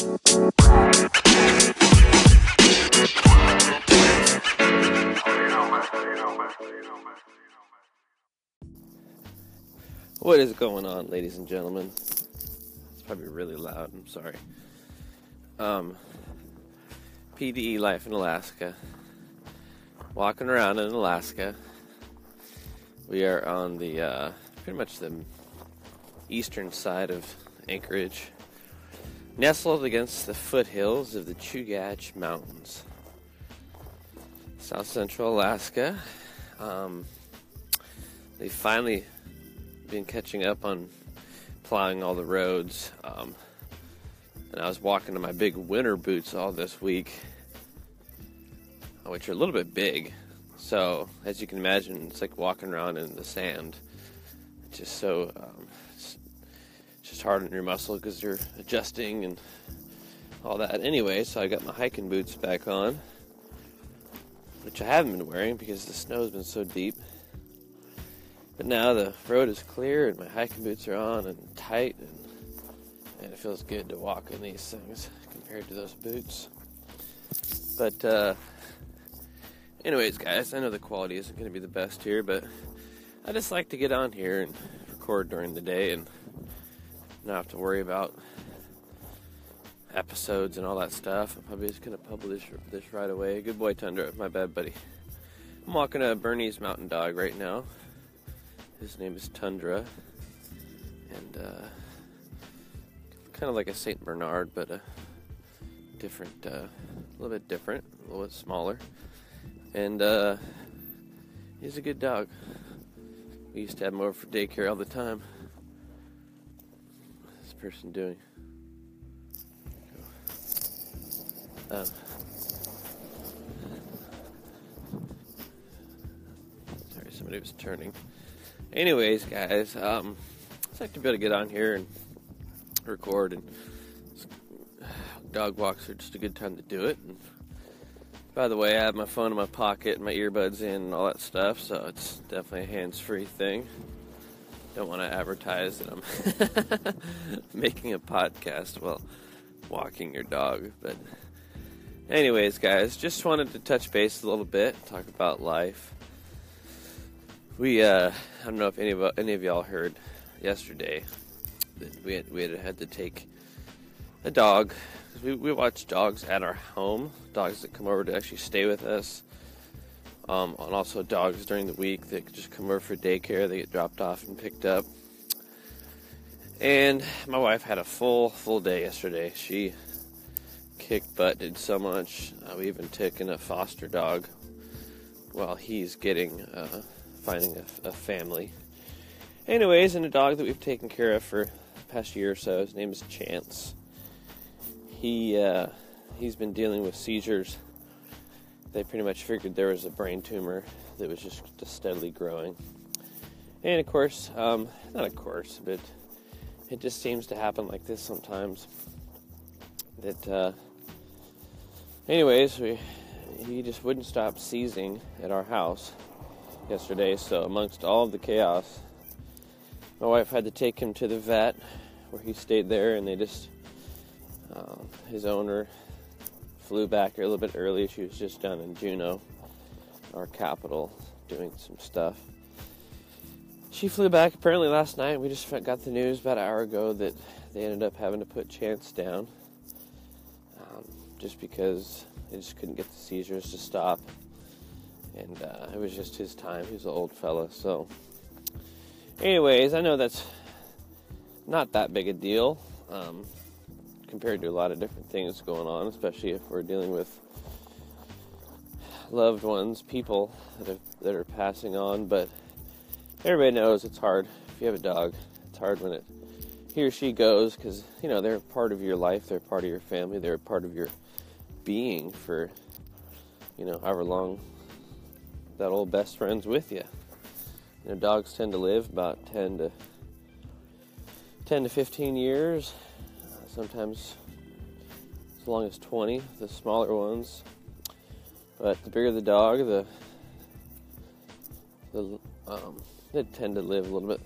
What is going on, ladies and gentlemen? It's probably really loud. I'm sorry. Um, PDE life in Alaska. Walking around in Alaska. We are on the uh, pretty much the eastern side of Anchorage, nestled against the foothills of the Chugach Mountains, south central Alaska. Um, they finally been catching up on plowing all the roads. Um, and I was walking in my big winter boots all this week, which are a little bit big. So, as you can imagine, it's like walking around in the sand. It's just so, um, just hard on your muscle because you're adjusting and all that. Anyway, so I got my hiking boots back on, which I haven't been wearing because the snow's been so deep. But now the road is clear and my hiking boots are on and tight, and, and it feels good to walk in these things compared to those boots. But, uh, anyways, guys, I know the quality isn't going to be the best here, but I just like to get on here and record during the day and not have to worry about episodes and all that stuff. I'm probably just to publish this right away. Good boy, Tundra. My bad, buddy. I'm walking a Bernese Mountain Dog right now. His name is Tundra, and uh, kind of like a Saint Bernard, but a different, uh, a little bit different, a little bit smaller, and uh, he's a good dog. We used to have him over for daycare all the time. Person doing? Um, sorry, somebody was turning. Anyways, guys, um, it's like to be able to get on here and record, and dog walks are just a good time to do it. And by the way, I have my phone in my pocket, and my earbuds in, and all that stuff, so it's definitely a hands-free thing. Don't want to advertise that I'm making a podcast while walking your dog, but anyways, guys, just wanted to touch base a little bit, talk about life we, uh, I don't know if any of any of y'all heard yesterday that we had, we had, had to take a dog. We, we watch dogs at our home, dogs that come over to actually stay with us, um, and also dogs during the week that just come over for daycare. They get dropped off and picked up. And my wife had a full, full day yesterday. She kicked butt, did so much. Uh, we even took in a foster dog while he's getting. Uh, finding a, a, family. Anyways, and a dog that we've taken care of for past year or so. His name is Chance. He uh, he's been dealing with seizures. They pretty much figured there was a brain tumor that was just, just steadily growing. And of course, um, not of course, but it just seems to happen like this sometimes. That, uh, anyways, we, he just wouldn't stop seizing at our house yesterday, so amongst all of the chaos, my wife had to take him to the vet where he stayed there, and they just, uh, his owner flew back a little bit early. She was just down in Juneau, our capital, doing some stuff. She flew back apparently last night. We just got the news about an hour ago that they ended up having to put Chance down um, just because they just couldn't get the seizures to stop and uh, it was just his time. He's an old fella, so. Anyways, I know that's not that big a deal um, compared to a lot of different things going on, especially if we're dealing with loved ones, people that are, that are passing on. But everybody knows it's hard. If you have a dog, it's hard when it he or she goes because you know they're part of your life, they're part of your family, they're part of your being for you know however long that old best friend's with you. You know, dogs tend to live about 10 to 10 to 15 years, sometimes as long as 20, the smaller ones. But the bigger the dog, the the um, they tend to live a little bit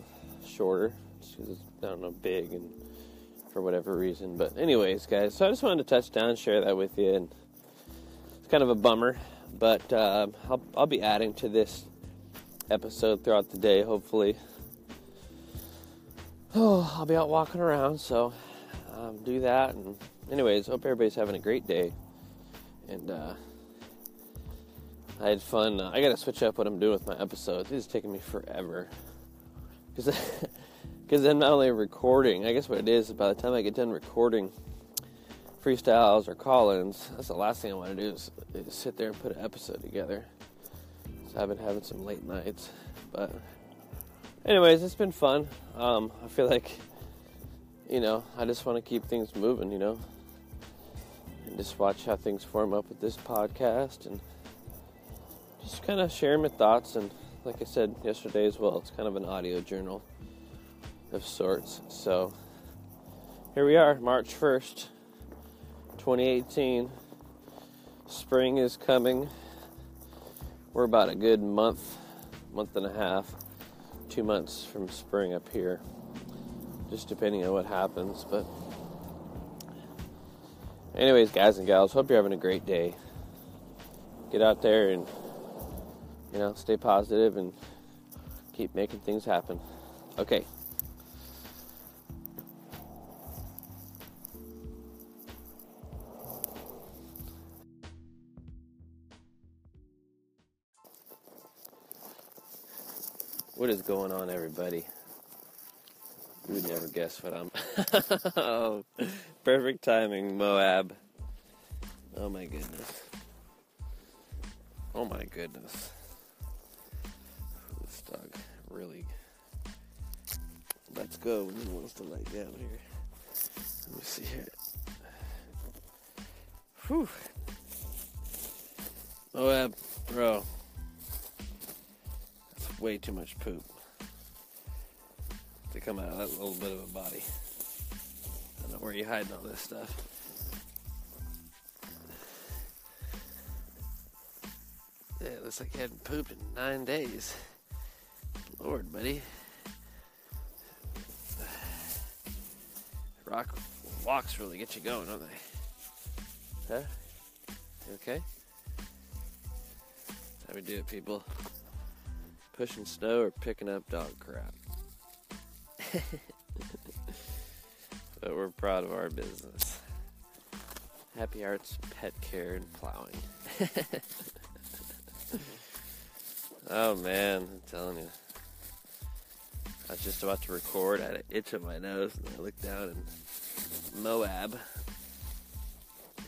shorter because it's I don't know big and for whatever reason. But anyways, guys, so I just wanted to touch down, share that with you, and it's kind of a bummer, but uh, I'll I'll be adding to this episode throughout the day, hopefully. Oh, I'll be out walking around, so um, do that. And anyways, hope everybody's having a great day. And uh, I had fun. Uh, I got to switch up what I'm doing with my episodes. It's taking me forever because because I'm not only recording. I guess what it is by the time I get done recording freestyles or call-ins, that's the last thing I want to do is, is sit there and put an episode together. So I've been having some late nights, but anyways, it's been fun. Um, I feel like you know I just want to keep things moving. You know, and just watch how things form up with this podcast and just kind of share my thoughts and like I said yesterday as well, it's kind of an audio journal of sorts. So here we are, March 1st, 2018. Spring is coming. We're about a good month, month and a half, two months from spring up here, just depending on what happens. But, anyways, guys and gals, hope you're having a great day. Get out there and you know, stay positive and keep making things happen. Okay. What is going on, everybody? You would never guess what I'm. oh, perfect timing, Moab. Oh my goodness. Oh my goodness dog really. Let's go he wants to lay down here. Let me see here. Whew. Moab, bro. That's way too much poop come out of that little bit of a body. I don't know where you hiding all this stuff. Yeah, it looks like you hadn't pooped in nine days. Lord, buddy. Rock walks really get you going, don't they? Huh? You okay? That's how we do it, people. Pushing snow or picking up dog crap. But we're proud of our business. Happy Hearts Pet Care and Plowing. oh man, I'm telling you. I was just about to record. I had an itch on my nose, and I looked down, and Moab,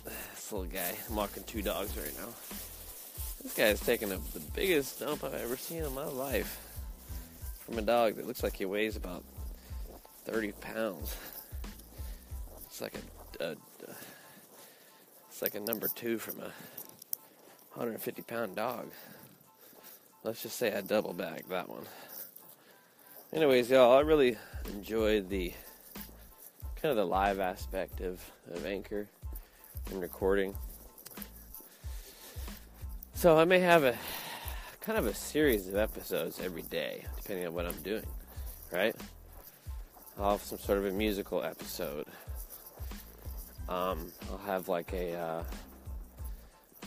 this little guy, I'm walking two dogs right now. This guy is taking a, the biggest dump I've ever seen in my life from a dog that looks like he weighs about 30 pounds. It's like a, a, a it's like a number two from a 150 pound dog. Let's just say I double bagged that one anyways, y'all, I really enjoyed the kind of the live aspect of, of Anchor and recording. So I may have a kind of a series of episodes every day, depending on what I'm doing, right? I'll have some sort of a musical episode. Um, I'll have like a uh,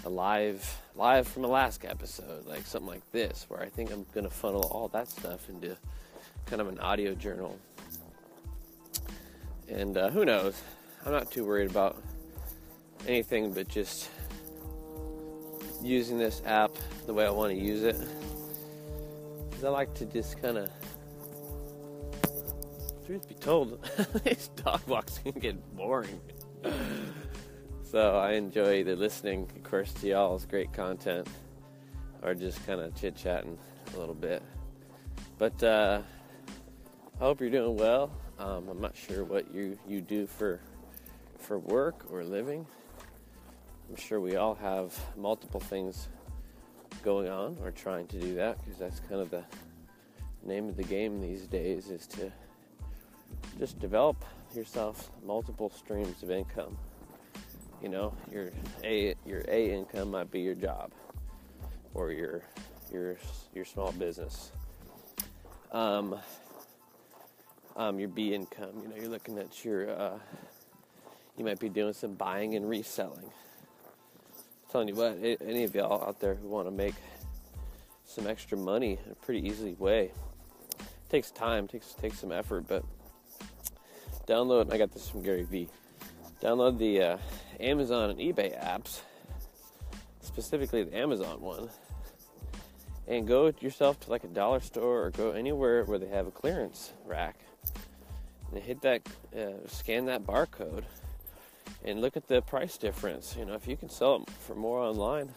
a live live from Alaska episode, like something like this, where I think I'm gonna funnel all that stuff into kind of an audio journal. And uh, who knows? I'm not too worried about anything but just using this app the way I want to use it. Because I like to just kind of, truth be told, these dog walks can get boring. so I enjoy the listening, of course, to y'all's great content or just kind of chit chatting a little bit. But, uh, I hope you're doing well. Um, I'm not sure what you, you do for for work or living. I'm sure we all have multiple things going on or trying to do that because that's kind of the name of the game these days is to just develop yourself multiple streams of income. You know, your a your a income might be your job or your your your small business. Um, um, your B income. You know, you're looking at your, uh, you might be doing some buying and reselling. I'm telling you what, any of y'all out there who want to make some extra money in a pretty easy way, it takes time, takes takes some effort, but download. I got this from Gary Vee. Download the uh, Amazon and eBay apps, specifically the Amazon one, and go yourself to like a dollar store or go anywhere where they have a clearance rack and hit that, uh, scan that barcode, and look at the price difference. You know, if you can sell them for more online,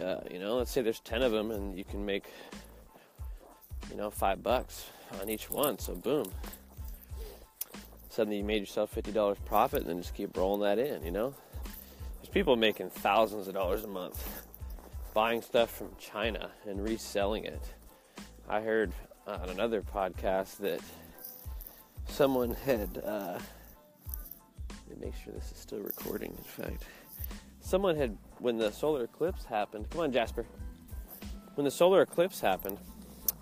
uh, you know, let's say there's 10 of them and you can make, you know, five bucks on each one. So, boom. Suddenly you made yourself $50 profit and then just keep rolling that in, you know? There's people making thousands of dollars a month buying stuff from China and reselling it. I heard on another podcast that someone had, uh, let me make sure this is still recording, in fact. Someone had, when the solar eclipse happened, come on, Jasper. When the solar eclipse happened,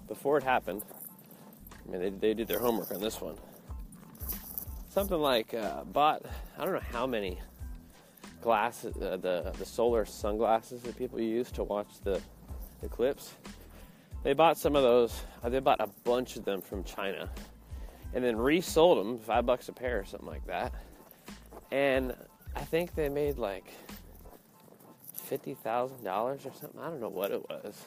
before it happened, I mean, they, they did their homework on this one. Something like uh, bought, I don't know how many glasses, uh, the the solar sunglasses that people use to watch the eclipse. They bought some of those. Uh, they bought a bunch of them from China, and then resold them five bucks a pair or something like that. And I think they made like fifty thousand dollars or something. I don't know what it was,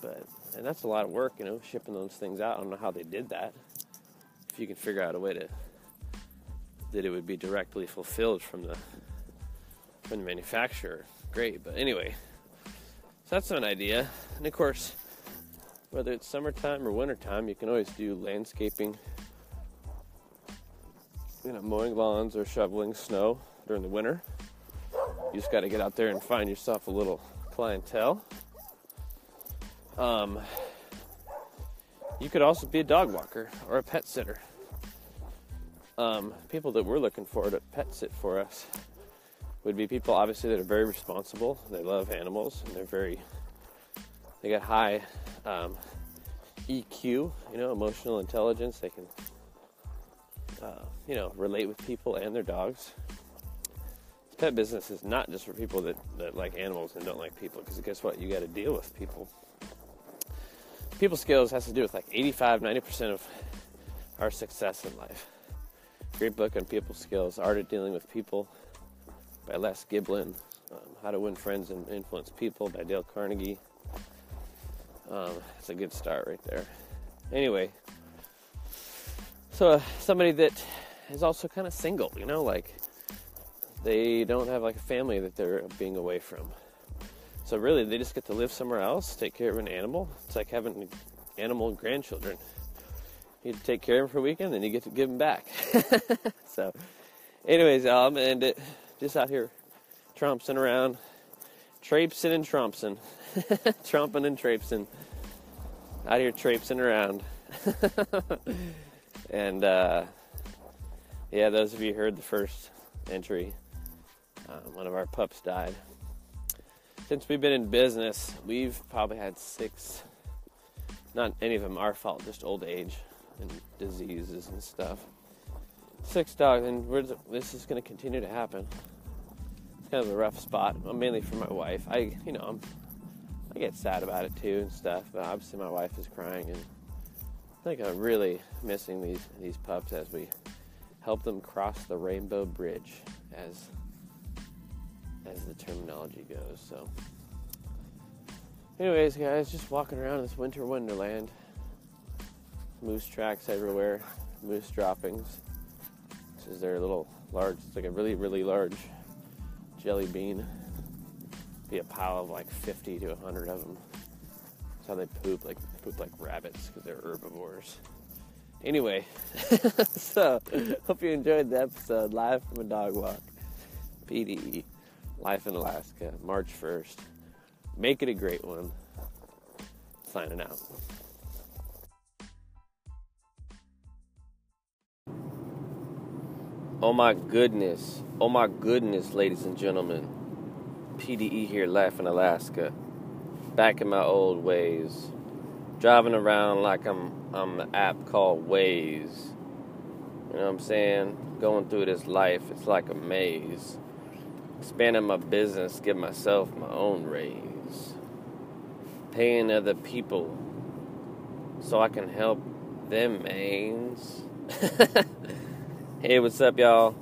but and that's a lot of work, you know, shipping those things out. I don't know how they did that. If you can figure out a way to that it would be directly fulfilled from the from the manufacturer, great. But anyway, so that's an idea. And of course, whether it's summertime or wintertime, you can always do landscaping, you know, mowing lawns or shoveling snow during the winter. You just got to get out there and find yourself a little clientele. Um, you could also be a dog walker or a pet sitter. Um, people that we're looking for to pet sit for us would be people obviously that are very responsible. They love animals and they're very they got high um, EQ, you know, emotional intelligence. They can uh, you know relate with people and their dogs pet business is not just for people that, that like animals and don't like people because guess what you got to deal with people people skills has to do with like 85 90% of our success in life. Great book on people skills art of dealing with people by les giblin um, how to win friends and influence people by dale carnegie. Um, it's a good start right there. Anyway so uh, somebody that is also kind of single you know like they don't have like a family that they're being away from. So really, they just get to live somewhere else, take care of an animal. It's like having animal grandchildren. You take care of them for a weekend, then you get to give them back. so, anyways, I'll um, end it just out here trompsing around, traipsing and trompsing, tromping and traipsing, out here traipsing around. and uh, yeah, those of you heard the first entry, uh, one of our pups died. Since we've been in business, we've probably had six, not any of them our fault, just old age and diseases and stuff. Six dogs, and this is going to continue to happen. It's kind of a rough spot, uh, mainly for my wife. I, you know, I'm, I get sad about it too and stuff, but obviously my wife is crying, and I think I'm really missing these these pups as we help them cross the rainbow bridge, as as the terminology goes. So, anyways, guys, just walking around this winter wonderland. Moose tracks everywhere, moose droppings. This is their little large, it's like a really, really large jelly bean. Be a pile of like 50 to 100 of them. That's how they poop, like poop like rabbits because they're herbivores. Anyway, so hope you enjoyed the episode live from a dog walk. PDE. Life in Alaska, March 1st. Make it a great one. Signing out. Oh my goodness. Oh my goodness, ladies and gentlemen. PDE here, Life in Alaska. Back in my old ways. driving around like I'm I'm app called Waze. You know what I'm saying? Going through this life, it's like a maze. Expanding my business, give myself my own raise. Paying other people so I can help them mains. hey, what's up, y'all?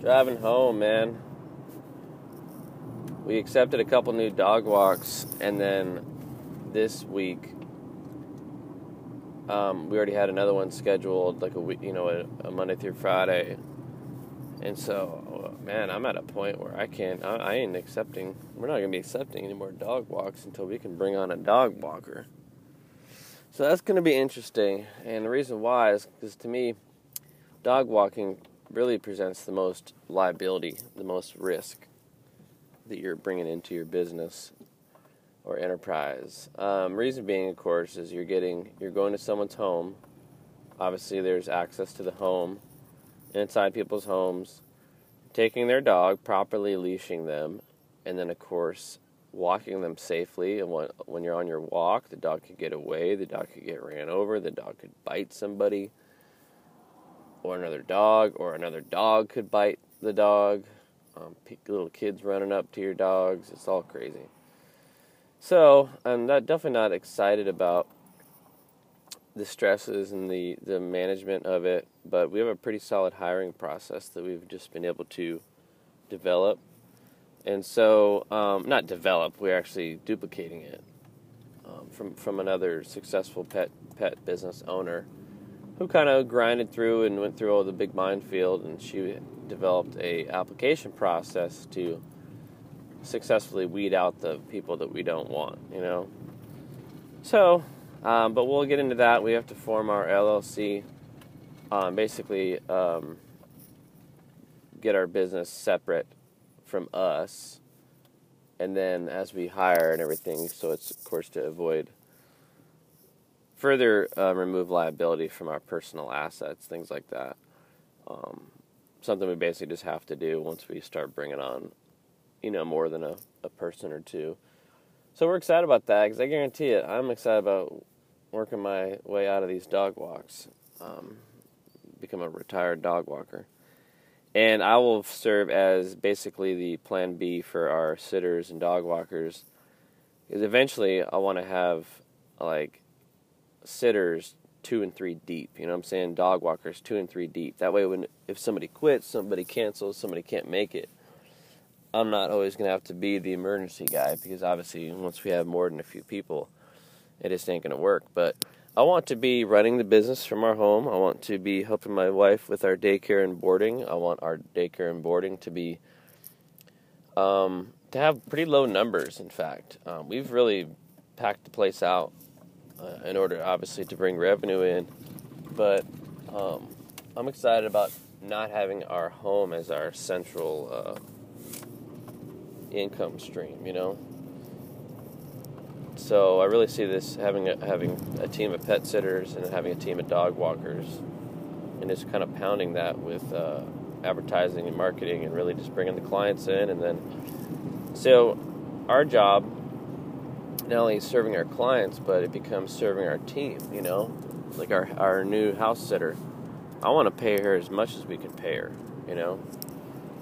Driving home, man. We accepted a couple new dog walks, and then this week um, we already had another one scheduled, like a week, you know, a, a, Monday through Friday. And so, man, I'm at a point where I can't, I, I ain't accepting, we're not to be accepting any more dog walks until we can bring on a dog walker. So that's to be interesting. And the reason why is because to me, dog walking really presents the most liability, the most risk that you're bringing into your business or enterprise. Um, reason being, of course, is you're getting you're going to someone's home. Obviously, there's access to the home, inside people's homes, taking their dog, properly leashing them, and then of course walking them safely. And when you're on your walk, the dog could get away, the dog could get ran over, the dog could bite somebody, or another dog, or another dog could bite the dog. Um, little kids running up to your dogs, it's all crazy. So I'm not definitely not excited about the stresses and the the management of it, but we have a pretty solid hiring process that we've just been able to develop, and so um, not develop, we're actually duplicating it um, from from another successful pet pet business owner who kind of grinded through and went through all the big minefield, and she developed a application process to successfully weed out the people that we don't want, you know. So, um, but we'll get into that. We have to form our LLC, um, basically um, get our business separate from us, and then as we hire and everything, so it's of course to avoid further uh, remove liability from our personal assets, things like that. Um, something we basically just have to do once we start bringing on you know, more than a, a person or two. So we're excited about that because I guarantee it, I'm excited about working my way out of these dog walks, um, become a retired dog walker. And I will serve as basically the plan B for our sitters and dog walkers. Because eventually I want to have like sitters two and three deep. You know what I'm saying? Dog walkers two and three deep. That way, when if somebody quits, somebody cancels, somebody can't make it, I'm not always going to have to be the emergency guy because obviously once we have more than a few people, it just ain't going to work. But I want to be running the business from our home. I want to be helping my wife with our daycare and boarding. I want our daycare and boarding to be um, to have pretty low numbers. In fact, um, we've really packed the place out uh, in order, obviously, to bring revenue in. But um, I'm excited about not having our home as our central. Uh, income stream, you know. So I really see this having a, having a team of pet sitters and having a team of dog walkers, and just kind of pounding that with uh, advertising and marketing, and really just bringing the clients in, and then so our job not only is serving our clients, but it becomes serving our team. You know, like our our new house sitter. I want to pay her as much as we can pay her. You know,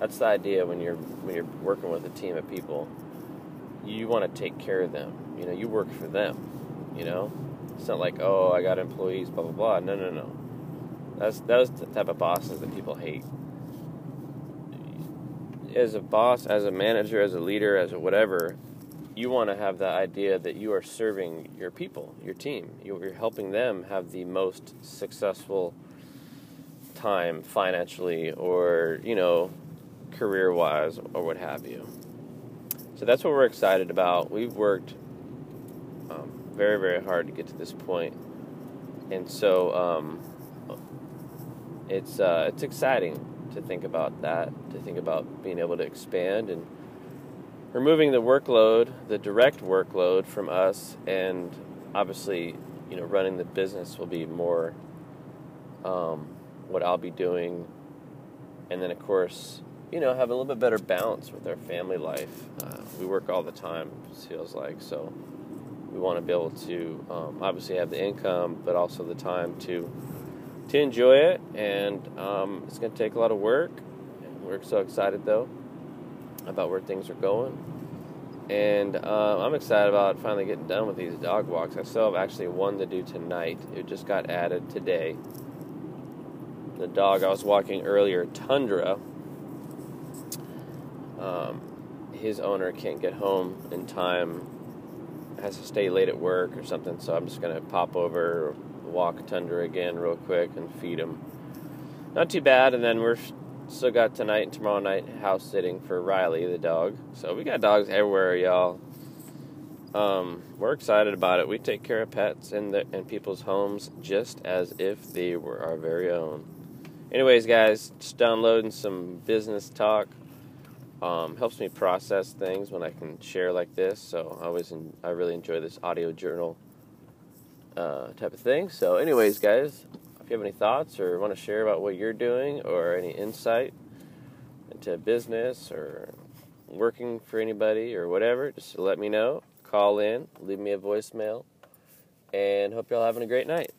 that's the idea when you're when you're working with a team of people. You want to take care of them. You know, you work for them. You know, it's not like oh I got employees blah blah blah. No no no. That's those the type of bosses that people hate. As a boss, as a manager, as a leader, as a whatever, you want to have the idea that you are serving your people, your team. You're helping them have the most successful time financially or, you know, career wise or what have you. So that's what we're excited about. We've worked um, very, very hard to get to this point. and so um, it's uh, it's exciting to think about that, to think about being able to expand and removing the workload, the direct workload from us, and obviously, you know, running the business will be more um, what I'll be doing, and then of course you know, have a little bit better balance with our family life. Uh, we work all the time, feels like. So we want to be able to um, obviously have the income, but also the time to to enjoy it. And um, it's going to take a lot of work. We're so excited though about where things are going. And uh, I'm excited about finally getting done with these dog walks. I still have actually one to do tonight. It just got added today. The dog I was walking earlier, Tundra, um, his owner can't get home in time, has to stay late at work or something. So I'm just gonna pop over, walk Tundra again real quick, and feed him. Not too bad. And then we're still got tonight and tomorrow night house sitting for Riley the dog. So we got dogs everywhere, y'all. Um, we're excited about it. We take care of pets in the in people's homes just as if they were our very own. Anyways, guys, just downloading some business talk um, helps me process things when I can share like this. So I always in, I really enjoy this audio journal uh, type of thing. So, anyways, guys, if you have any thoughts or want to share about what you're doing or any insight into business or working for anybody or whatever, just let me know. Call in, leave me a voicemail, and hope y'all having a great night.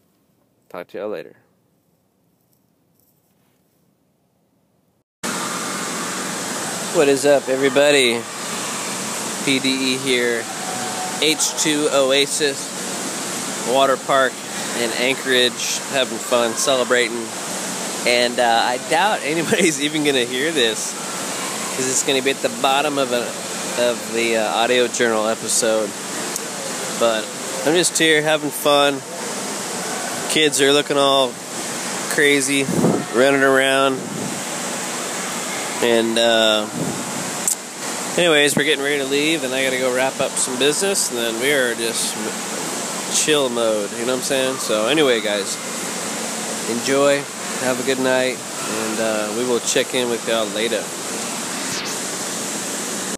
Talk to y'all later. What is up, everybody? PDE here. H2 Oasis Water Park in Anchorage, having fun, celebrating. And uh, I doubt anybody's even going to hear this because it's going to be at the bottom of, a, of the uh, audio journal episode. But I'm just here having fun. Kids are looking all crazy, running around and uh, anyways, we're getting ready to leave, and I got to go wrap up some business, and then we are just chill mode. You know what I'm saying? So anyway, guys, enjoy. Have a good night, and uh, we will check in with y'all later.